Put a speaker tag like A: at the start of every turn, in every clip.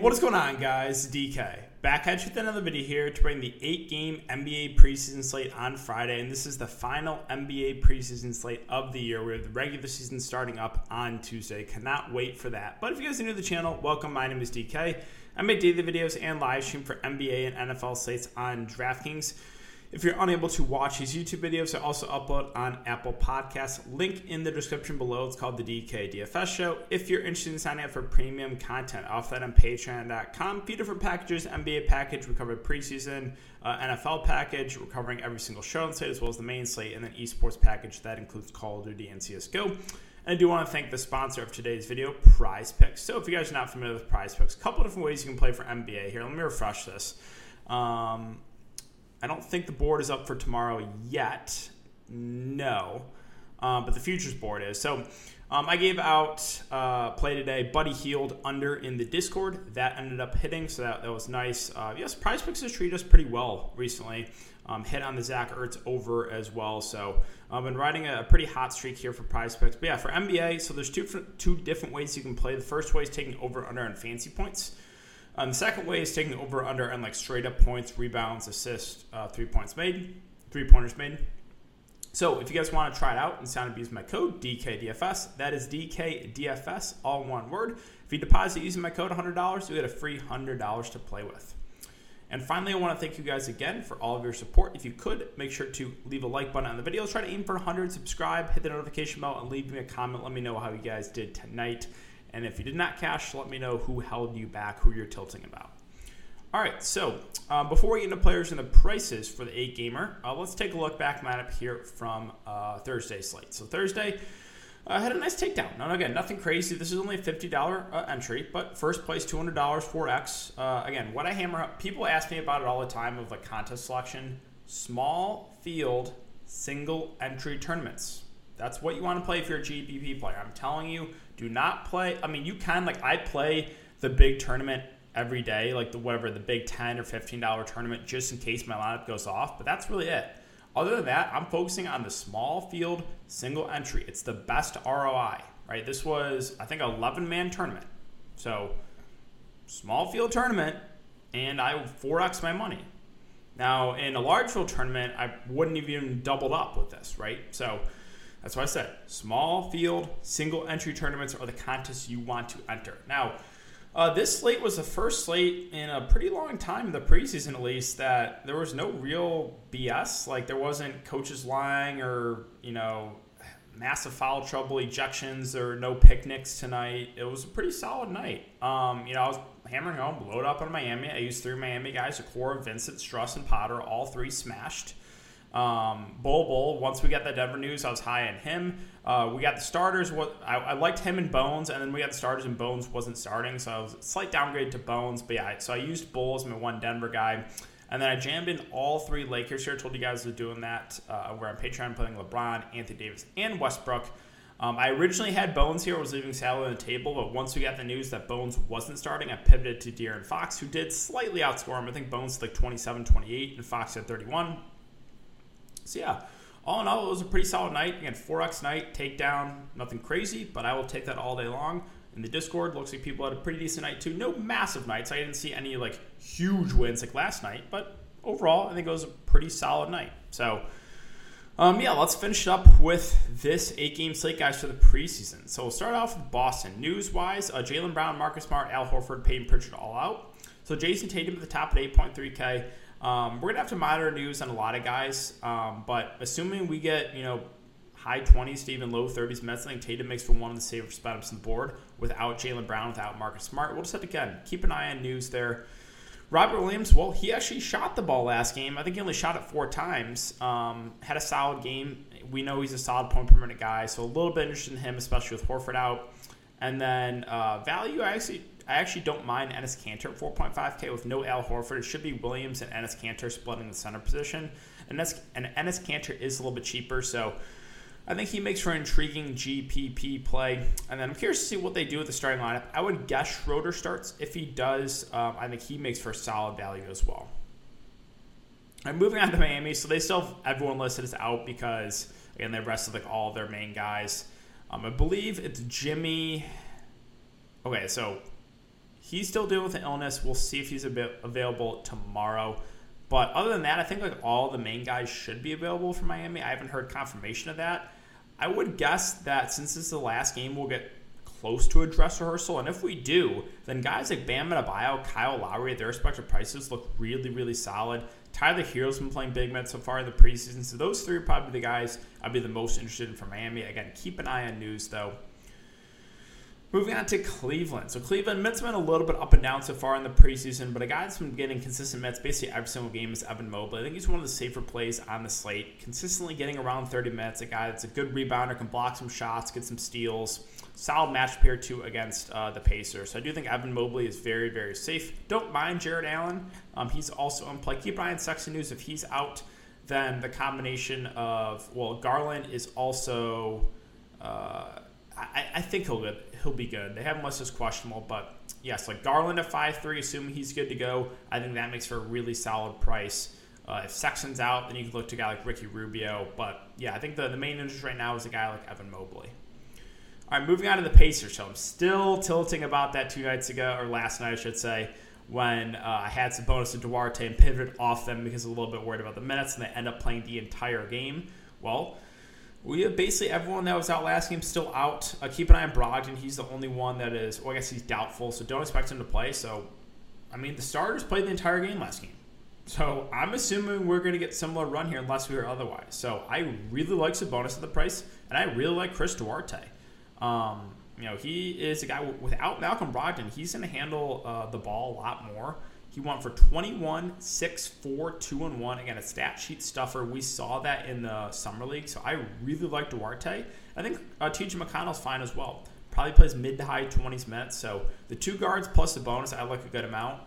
A: What is going on, guys? DK. Back at you with another video here to bring the eight game NBA preseason slate on Friday. And this is the final NBA preseason slate of the year. We have the regular season starting up on Tuesday. Cannot wait for that. But if you guys are new to the channel, welcome. My name is DK. I make daily videos and live stream for NBA and NFL slates on DraftKings. If you're unable to watch these YouTube videos, I also upload on Apple Podcasts. Link in the description below. It's called the DK DFS Show. If you're interested in signing up for premium content, off that on Patreon.com. A few different packages: NBA package, we cover preseason, uh, NFL package, we're covering every single show and slate as well as the main slate, and then esports package that includes Call of Duty and CS:GO. And I do want to thank the sponsor of today's video, Prize Picks. So if you guys are not familiar with Prize Picks, a couple different ways you can play for NBA. Here, let me refresh this. Um, I don't think the board is up for tomorrow yet. No. Um, but the futures board is. So um, I gave out uh, play today, Buddy Hield under in the Discord. That ended up hitting, so that, that was nice. Uh, yes, Prize Picks has treated us pretty well recently. Um, hit on the Zach Ertz over as well. So I've been riding a, pretty hot streak here for Prize Picks. But yeah, for NBA, so there's two two different ways you can play. The first way is taking over under on fancy points. Um, the second way is taking over under and like straight up points, rebounds, assists, uh, three points made, three pointers made. So if you guys want to try it out and up using my code DKDFS, that is DKDFS, all one word. If you deposit using my code $100, you get a free $100 to play with. And finally, I want to thank you guys again for all of your support. If you could, make sure to leave a like button on the video. Try to aim for 100, subscribe, hit the notification bell, and leave me a comment. Let me know how you guys did tonight. And if you did not cash, let me know who held you back, who you're tilting about. All right, so uh, before we get into players and the prices for the eight gamer, uh, let's take a look back lineup here from uh, Thursday slate. So Thursday uh, had a nice takedown. Now again, nothing crazy. This is only a fifty dollar uh, entry, but first place two hundred dollars four X. Uh, again, what I hammer up, people ask me about it all the time of like contest selection, small field single entry tournaments. That's what you want to play if you're a GPP player. I'm telling you, do not play. I mean, you can like I play the big tournament every day, like the whatever the big ten or fifteen dollar tournament, just in case my lineup goes off. But that's really it. Other than that, I'm focusing on the small field single entry. It's the best ROI, right? This was I think 11 man tournament, so small field tournament, and I 4x my money. Now in a large field tournament, I wouldn't even doubled up with this, right? So that's why I said small field, single entry tournaments are the contests you want to enter. Now, uh, this slate was the first slate in a pretty long time, in the preseason at least, that there was no real BS. Like there wasn't coaches lying or you know massive foul trouble, ejections, or no picnics tonight. It was a pretty solid night. Um, you know, I was hammering home, load up on Miami. I used three Miami guys: Okoro, Vincent, Strus, and Potter. All three smashed. Um, Bull Bol, once we got the Denver news, I was high on him. Uh, we got the starters. What I, I, liked him and Bones, and then we got the starters and Bones wasn't starting, so I was a slight downgrade to Bones. But yeah, so I used Bol as my one Denver guy, and then I jammed in all three Lakers here. I told you guys I doing that. Uh, where on Patreon playing LeBron, Anthony Davis, and Westbrook. Um, I originally had Bones here, was leaving Sally on the table, but once we got the news that Bones wasn't starting, I pivoted to De'Aaron Fox, who did slightly outscore him. I think Bones like 27 28, and Fox had 31. So yeah, all in all, it was a pretty solid night. Again, 4x night, takedown, nothing crazy, but I will take that all day long. In the Discord, looks like people had a pretty decent night too. No massive nights. I didn't see any like huge wins like last night, but overall, I think it was a pretty solid night. So, um, yeah, let's finish up with this eight game slate, guys, for the preseason. So we'll start off with Boston. News wise, uh, Jaylen Brown, Marcus Smart, Al Horford, Payton Pritchard all out. So Jayson Tatum at the top at 8.3K. Um, we're gonna have to monitor news on a lot of guys, um, but assuming we get you know high 20s to even low 30s minutes, I think Tatum makes for one of the safer spot ups on the board without Jaylen Brown, without Marcus Smart. We'll just have to again keep an eye on news there. Robert Williams, well, he actually shot the ball last game. I think he only shot it four times. Um, had a solid game. We know he's a solid point per minute guy, so a little bit interested in him, especially with Horford out. And then uh, value, I actually I actually don't mind Enes Kanter at 4.5K with no Al Horford. It should be Williams and Enes Kanter splitting the center position. And, Enes, and Enes Kanter is a little bit cheaper, so I think he makes for an intriguing GPP play. And then I'm curious to see what they do with the starting lineup. I would guess Schroeder starts. If he does, um, I think he makes for solid value as well. I'm moving on to Miami, so they still have everyone listed as out because again they rested like all their main guys. Um, I believe it's Jimmy. Okay, so he's still dealing with an illness. We'll see if he's a bit available tomorrow. But other than that, I think like all the main guys should be available for Miami. I haven't heard confirmation of that. I would guess that since this is the last game, we'll get close to a dress rehearsal. And if we do, then guys like Bam Adebayo, Kyle Lowry their respective prices look really, really solid. Tyler Herro's been playing big minutes so far in the preseason. So those three are probably the guys I'd be the most interested in for Miami. Again, keep an eye on news though. Moving on to Cleveland. So Cleveland, Mitts been a little bit up and down so far in the preseason, but a guy that's been getting consistent minutes basically every single game is Evan Mobley. I think he's one of the safer plays on the slate, consistently getting around 30 minutes. A guy that's a good rebounder, can block some shots, get some steals. Solid match here too against uh, the Pacers. So I do think Evan Mobley is very, very safe. Don't mind Jarrett Allen. Um, he's also in play. Keep an eye on Sexton News. If he's out, then the combination of well, Garland is also. Uh, I, I think he'll he'll be good. They have him listed as questionable, but yes, like Garland at five three, assuming he's good to go, I think that makes for a really solid price. Uh, if Sexton's out, then you can look to a guy like Ricky Rubio. But yeah, I think the, the main interest right now is a guy like Evan Mobley. All right, moving on to the Pacers. So I'm still tilting about that two nights ago, or last night, I should say, when uh, I had Sabonis and Duarte and pivoted off them because I was a little bit worried about the minutes, and they end up playing the entire game. Well, we have basically everyone that was out last game still out. Uh, keep an eye on Brogdon. He's the only one that is, well, I guess he's doubtful, so don't expect him to play. So, I mean, the starters played the entire game last game. So I'm assuming we're going to get similar run here unless we are otherwise. So I really like Sabonis at the price, and I really like Chris Duarte. Um, you know, he is a guy without Malcolm Brogdon. He's going to handle uh, the ball a lot more. He went for 21, 6, 4, 2, and 1. Again, a stat sheet stuffer. We saw that in the Summer League. So I really like Duarte. I think uh, TJ McConnell's fine as well. Probably plays mid to high 20s minutes. So the two guards plus Sabonis, I like a good amount.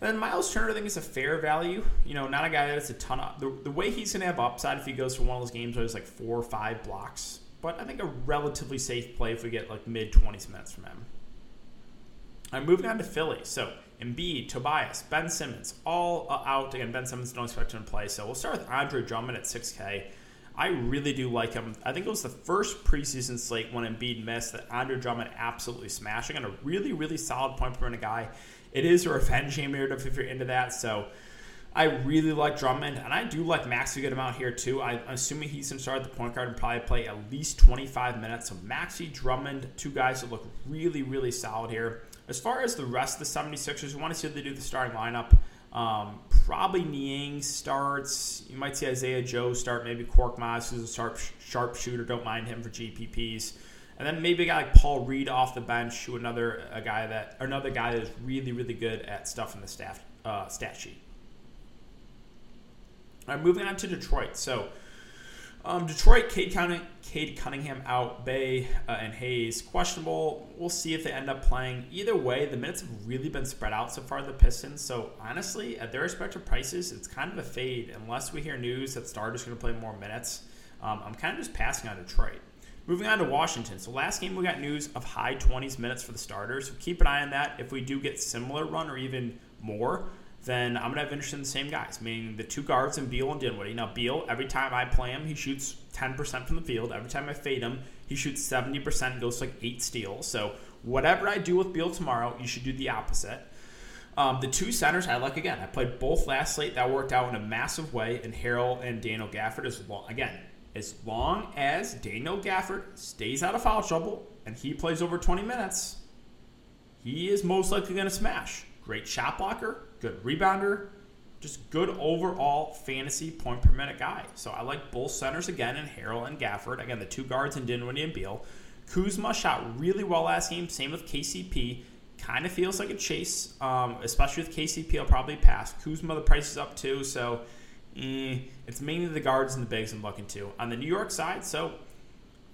A: And then Miles Turner, I think, is a fair value. You know, not a guy that's a ton of. The, the way he's going to have upside if he goes for one of those games where there's like four or five blocks. But I think a relatively safe play if we get like mid 20s minutes from him. I'm moving on to Philly. So Embiid, Tobias, Ben Simmons, all uh, out. Again, Ben Simmons don't expect him to play. So we'll start with Andre Drummond at 6K. I really do like him. I think it was the first preseason slate when Embiid missed that Andre Drummond absolutely smashing and a really, really solid point minute guy. It is a revenge game here if you're into that. So I really like Drummond, and I do like Maxey good amount here too. I, am assuming he's going to start at the point guard and probably play at least 25 minutes. So Maxey, Drummond, two guys that look really, really solid here. As far as the rest of the 76ers, we want to see what they do the starting lineup. Um, probably Niang starts. You might see Isaiah Joe start. Maybe Korkmaz, who's a sharp sharpshooter. Don't mind him for GPPs. And then maybe a guy like Paul Reed off the bench, who another a guy that another guy that is really really good at stuff in the staff uh, stat sheet. All right, moving on to Detroit. So um, Detroit, Cade Cunningham, Cade Cunningham out, Bey uh, and Hayes questionable. We'll see if they end up playing. Either way, the minutes have really been spread out so far. The Pistons. So honestly, at their respective prices, it's kind of a fade unless we hear news that starters are going to play more minutes. Um, I'm kind of just passing on Detroit. Moving on to Washington. So last game we got news of high 20s minutes for the starters. So keep an eye on that. If we do get similar run or even more, then I'm going to have interest in the same guys, meaning the two guards in Beal and Dinwiddie. Now, Beal, every time I play him, he shoots 10% from the field. Every time I fade him, he shoots 70% and goes like eight steals. So, whatever I do with Beal tomorrow, you should do the opposite. Um, the two centers I like again. I played both last slate. That worked out in a massive way. And Harrell and Daniel Gafford as long again as long as Daniel Gafford stays out of foul trouble and he plays over 20 minutes, he is most likely going to smash. Great shot blocker, good rebounder, just good overall fantasy point per minute guy. So I like both centers again in Harrell and Gafford. Again, the two guards in Dinwiddie and Beal. Kuzma shot really well last game. Same with KCP. Kind of feels like a chase, um, especially with KCP. I'll probably pass. Kuzma, the price is up too, so eh, it's mainly the guards and the bigs I'm looking to. On the New York side, so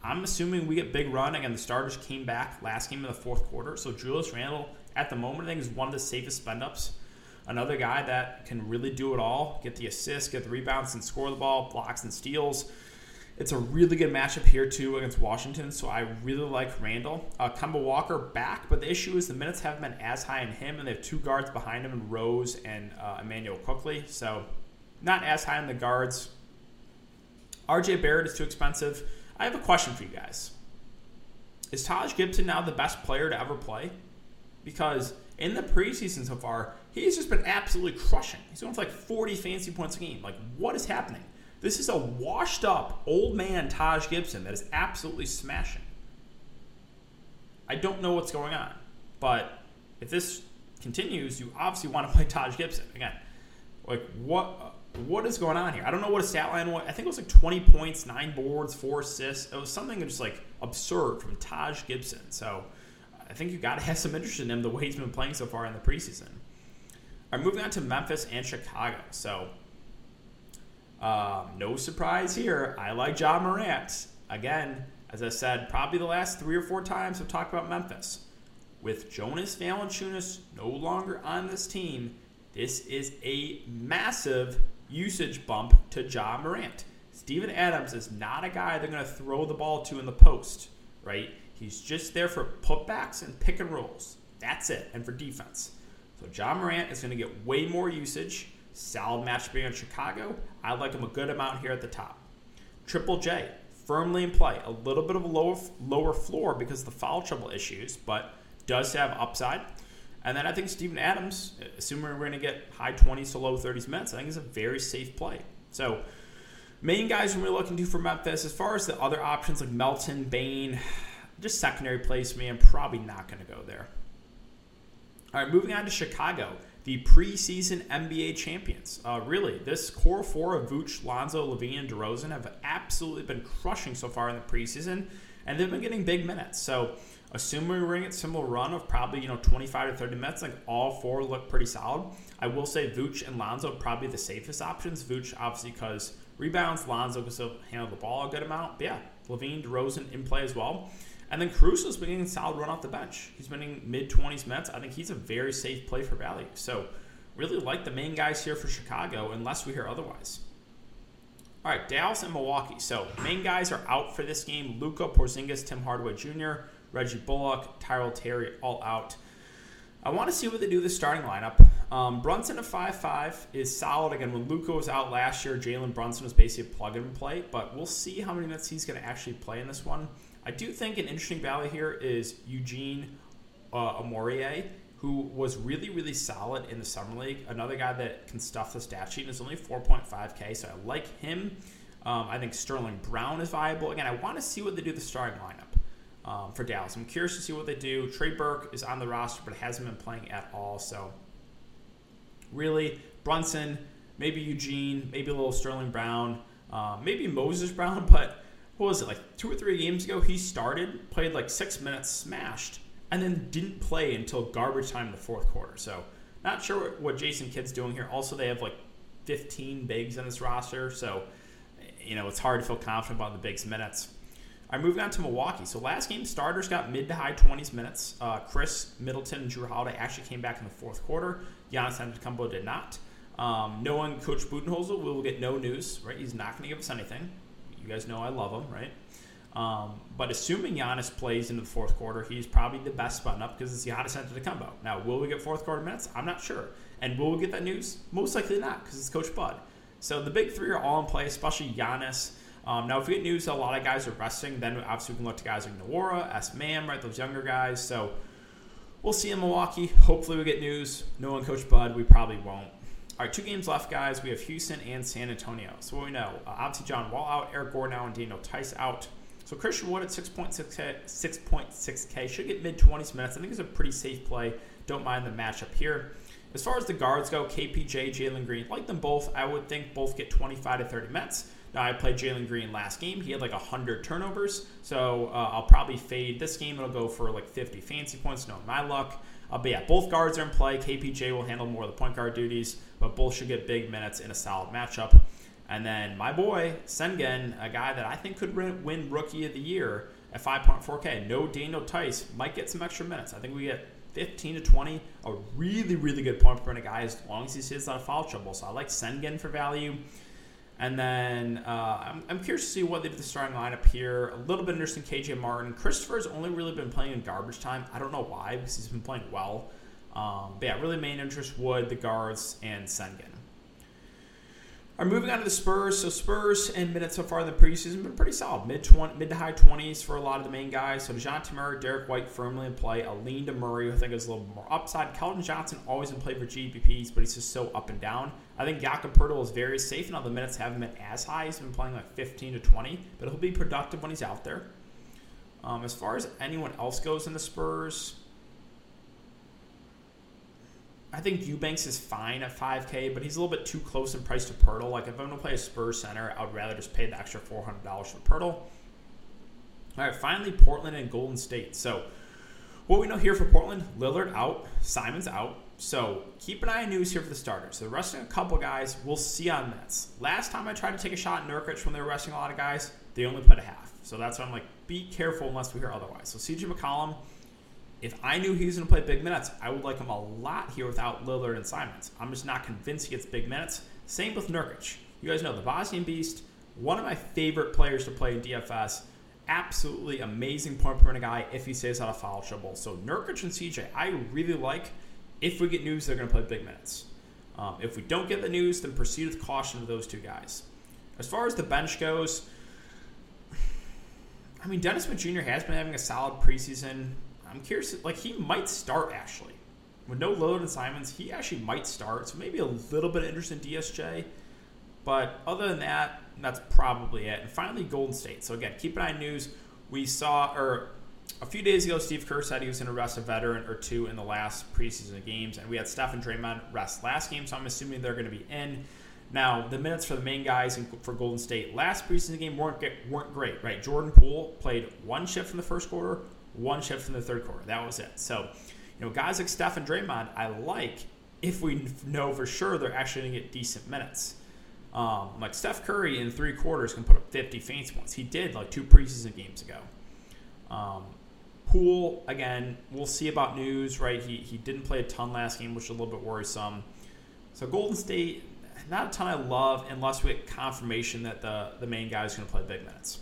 A: I'm assuming we get big run. Again, the starters came back last game in the fourth quarter, so Julius Randle at the moment I think is one of the safest spend ups Another guy that can really do it all get the assists, get the rebounds, and score the ball, blocks and steals. It's a really good matchup here, too, against Washington, so I really like Randle. Uh, Kemba Walker back, but the issue is the minutes haven't been as high in him, and they have two guards behind him in Rose and uh, Immanuel Quickley, so not as high on the guards. RJ Barrett is too expensive. I have a question for you guys. Is Taj Gibson now the best player to ever play? because in the preseason so far, he's just been absolutely crushing. He's going for like 40 fancy points a game. Like, what is happening? This is a washed up old man Taj Gibson that is absolutely smashing. I don't know what's going on, but if this continues, you obviously want to play Taj Gibson again. Like what? What is going on here? I don't know what a stat line was. I think it was like 20 points, nine boards, four assists. It was something just like absurd from Taj Gibson. So I think you got to have some interest in him the way he's been playing so far in the preseason. Right, moving on to Memphis and Chicago. So um, no surprise here. I like Ja Morant. Again, as I said, probably the last three or four times I've talked about Memphis. With Jonas Valanciunas no longer on this team, this is a massive usage bump to Ja Morant. Steven Adams is not a guy they're going to throw the ball to in the post, right? He's just there for putbacks and pick and rolls. That's it, and for defense. So Ja Morant is going to get way more usage. Solid matchup against Chicago. I like him a good amount here at the top. Triple J, firmly in play. A little bit of a lower, lower floor because of the foul trouble issues, but does have upside. And then I think Steven Adams, assuming we're going to get high 20s to low 30s minutes, I think is a very safe play. So, main guys we're looking to for Memphis. As far as the other options like Melton, Bane, just secondary plays for me. I'm probably not going to go there. All right, moving on to Chicago the preseason NBA champions. Uh, really, this core four of Vooch, Lonzo, LaVine, and DeRozan have absolutely been crushing so far in the preseason, and they've been getting big minutes. So, assuming we're going to similar run of probably you know 25 to 30 minutes, like all four look pretty solid. I will say Vooch and Lonzo probably the safest options. Vooch obviously because rebounds, Lonzo can still handle the ball a good amount. But yeah, LaVine, DeRozan in play as well. And then Caruso's been getting solid run off the bench. He's been in mid 20s minutes. I think he's a very safe play for value. So, really like the main guys here for Chicago, unless we hear otherwise. All right, Dallas and Milwaukee. So, main guys are out for this game Luka, Porzingis, Tim Hardaway Jr., Reggie Bullock, Tyrell Terry, all out. I want to see what they do with the starting lineup. Um, Brunson at 5 5 is solid. Again, when Luka was out last year, Jalen Brunson was basically a plug and play, but we'll see how many minutes he's going to actually play in this one. I do think an interesting value here is Eugene uh, Omoruyi, who was really, really solid in the Summer League. Another guy that can stuff the stat sheet is only 4.5K, so I like him. Um, I think Sterling Brown is viable. Again, I want to see what they do the starting lineup um, for Dallas. I'm curious to see what they do. Trey Burke is on the roster, but hasn't been playing at all. So, really, Brunson, maybe Eugene, maybe a little Sterling Brown, uh, maybe Moses Brown, but what was it like two or three games ago? He started, played like six minutes, smashed, and then didn't play until garbage time in the fourth quarter. So not sure what Jason Kidd's doing here. Also, they have like 15 bigs in this roster, so you know it's hard to feel confident about the bigs minutes. Right, moving on to Milwaukee. So last game, starters got mid to high 20s minutes. Uh, Khris Middleton and Jrue Holiday actually came back in the fourth quarter. Giannis Antetokounmpo did not. Um, knowing Coach Budenholzer, we will get no news. Right, he's not going to give us anything. You guys know I love him, right? Um, but assuming Giannis plays into the fourth quarter, he's probably the best button up because it's Giannis Antetokounmpo. Now, will we get fourth quarter minutes? I'm not sure. And will we get that news? Most likely not because it's Coach Bud. So the big three are all in play, especially Giannis. Um, now, if we get news that a lot of guys are resting, then obviously we can look to guys like Nwora, S. Man, right? Those younger guys. So we'll see in Milwaukee. Hopefully we get news. Knowing Coach Bud, we probably won't. All right, two games left, guys. We have Houston and San Antonio. So what we know, uh, obviously John Wall out, Eric Gordon out, and Daniel Theis out. So Christian Wood at 6.6K, 6.6K should get mid 20s minutes. I think it's a pretty safe play. Don't mind the matchup here. As far as the guards go, KPJ, Jalen Green, like them both. I would think both get 25 to 30 minutes. I played Jalen Green last game. He had like 100 turnovers. So uh, I'll probably fade this game. It'll go for like 50 fancy points, no my luck. Uh, but yeah, both guards are in play. KPJ will handle more of the point guard duties, but both should get big minutes in a solid matchup. And then my boy, Sengun, a guy that I think could win Rookie of the Year at 5.4K. No Daniel Theis might get some extra minutes. I think we get 15 to 20, a really, really good point point per minute guy as long as he stays out of foul trouble. So I like Sengun for value. And then uh, I'm, I'm, curious to see what they do the starting lineup here. A little bit interesting, KJ Martin. Christopher's only really been playing in garbage time. I don't know why, because he's been playing well. Um, but yeah, really main interest Wood, the guards, and Sengun. All right, moving on to the Spurs. So Spurs and minutes so far in the preseason been pretty solid, mid 20, mid to high twenties for a lot of the main guys. So Dejounte Murray, Derrick White firmly in play. Aline to Murray, I think is a little more upside. Keldon Johnson always in play for GPPs, but he's just so up and down. I think Jakob Poeltl is very safe, all the minutes haven't been as high. He's been playing like 15 to 20, but he'll be productive when he's out there. Um, as far as anyone else goes in the Spurs, I think Eubanks is fine at 5K, but he's a little bit too close in price to Poeltl. Like, if I'm going to play a Spurs center, I would rather just pay the extra $400 for Poeltl. All right, finally, Portland and Golden State. So, what we know here for Portland Lillard out, Simon's out. So, keep an eye on news here for the starters. They're resting a couple guys. We'll see on minutes. Last time I tried to take a shot at Nurkic when they were resting a lot of guys, they only put a half. So, that's why I'm like, be careful unless we hear otherwise. So, CJ McCollum if I knew he was going to play big minutes, I would like him a lot here without Lillard and Simons. I'm just not convinced he gets big minutes. Same with Nurkic. You guys know the Bosnian Beast, one of my favorite players to play in DFS. Absolutely amazing point per guy if he stays out of foul trouble. So Nurkic and CJ, I really like. If we get news, they're going to play big minutes. Um, if we don't get the news, then proceed with caution with those two guys. As far as the bench goes, I mean, Dennis Smith Jr. has been having a solid preseason. I'm curious. Like he might start actually with no load and Simons. He actually might start. So maybe a little bit of interest in DSJ. But other than that, that's probably it. And finally, Golden State. So again, keep an eye on news. We saw, or a few days ago, Steve Kerr said he was going to rest a veteran or two in the last preseason games, and we had Steph and Draymond rest last game, so I'm assuming they're going to be in. Now, the minutes for the main guys for Golden State last preseason game weren't weren't great, right? Jordan Poole played one shift in the first quarter, one shift in the third quarter. That was it. So, you know, guys like Steph and Draymond, I like if we know for sure they're actually going to get decent minutes. Um, like Steph Curry in three quarters can put up 50 fantasy points. He did like two preseason games ago. Um, Poole, again, we'll see about news, right? He, he didn't play a ton last game, which is a little bit worrisome. So Golden State, not a ton I love unless we get confirmation that the, the main guy is going to play big minutes.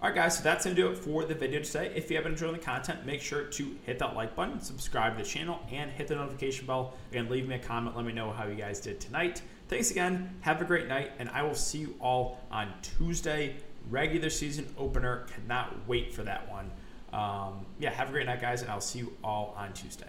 A: All right, guys, so that's going to do it for the video today. If you have enjoying the content, make sure to hit that like button, subscribe to the channel, and hit the notification bell. Again, leave me a comment. Let me know how you guys did tonight. Thanks again. Have a great night, and I will see you all on Tuesday. Regular season opener. Cannot wait for that one. Um, yeah, have a great night, guys, and I'll see you all on Tuesday.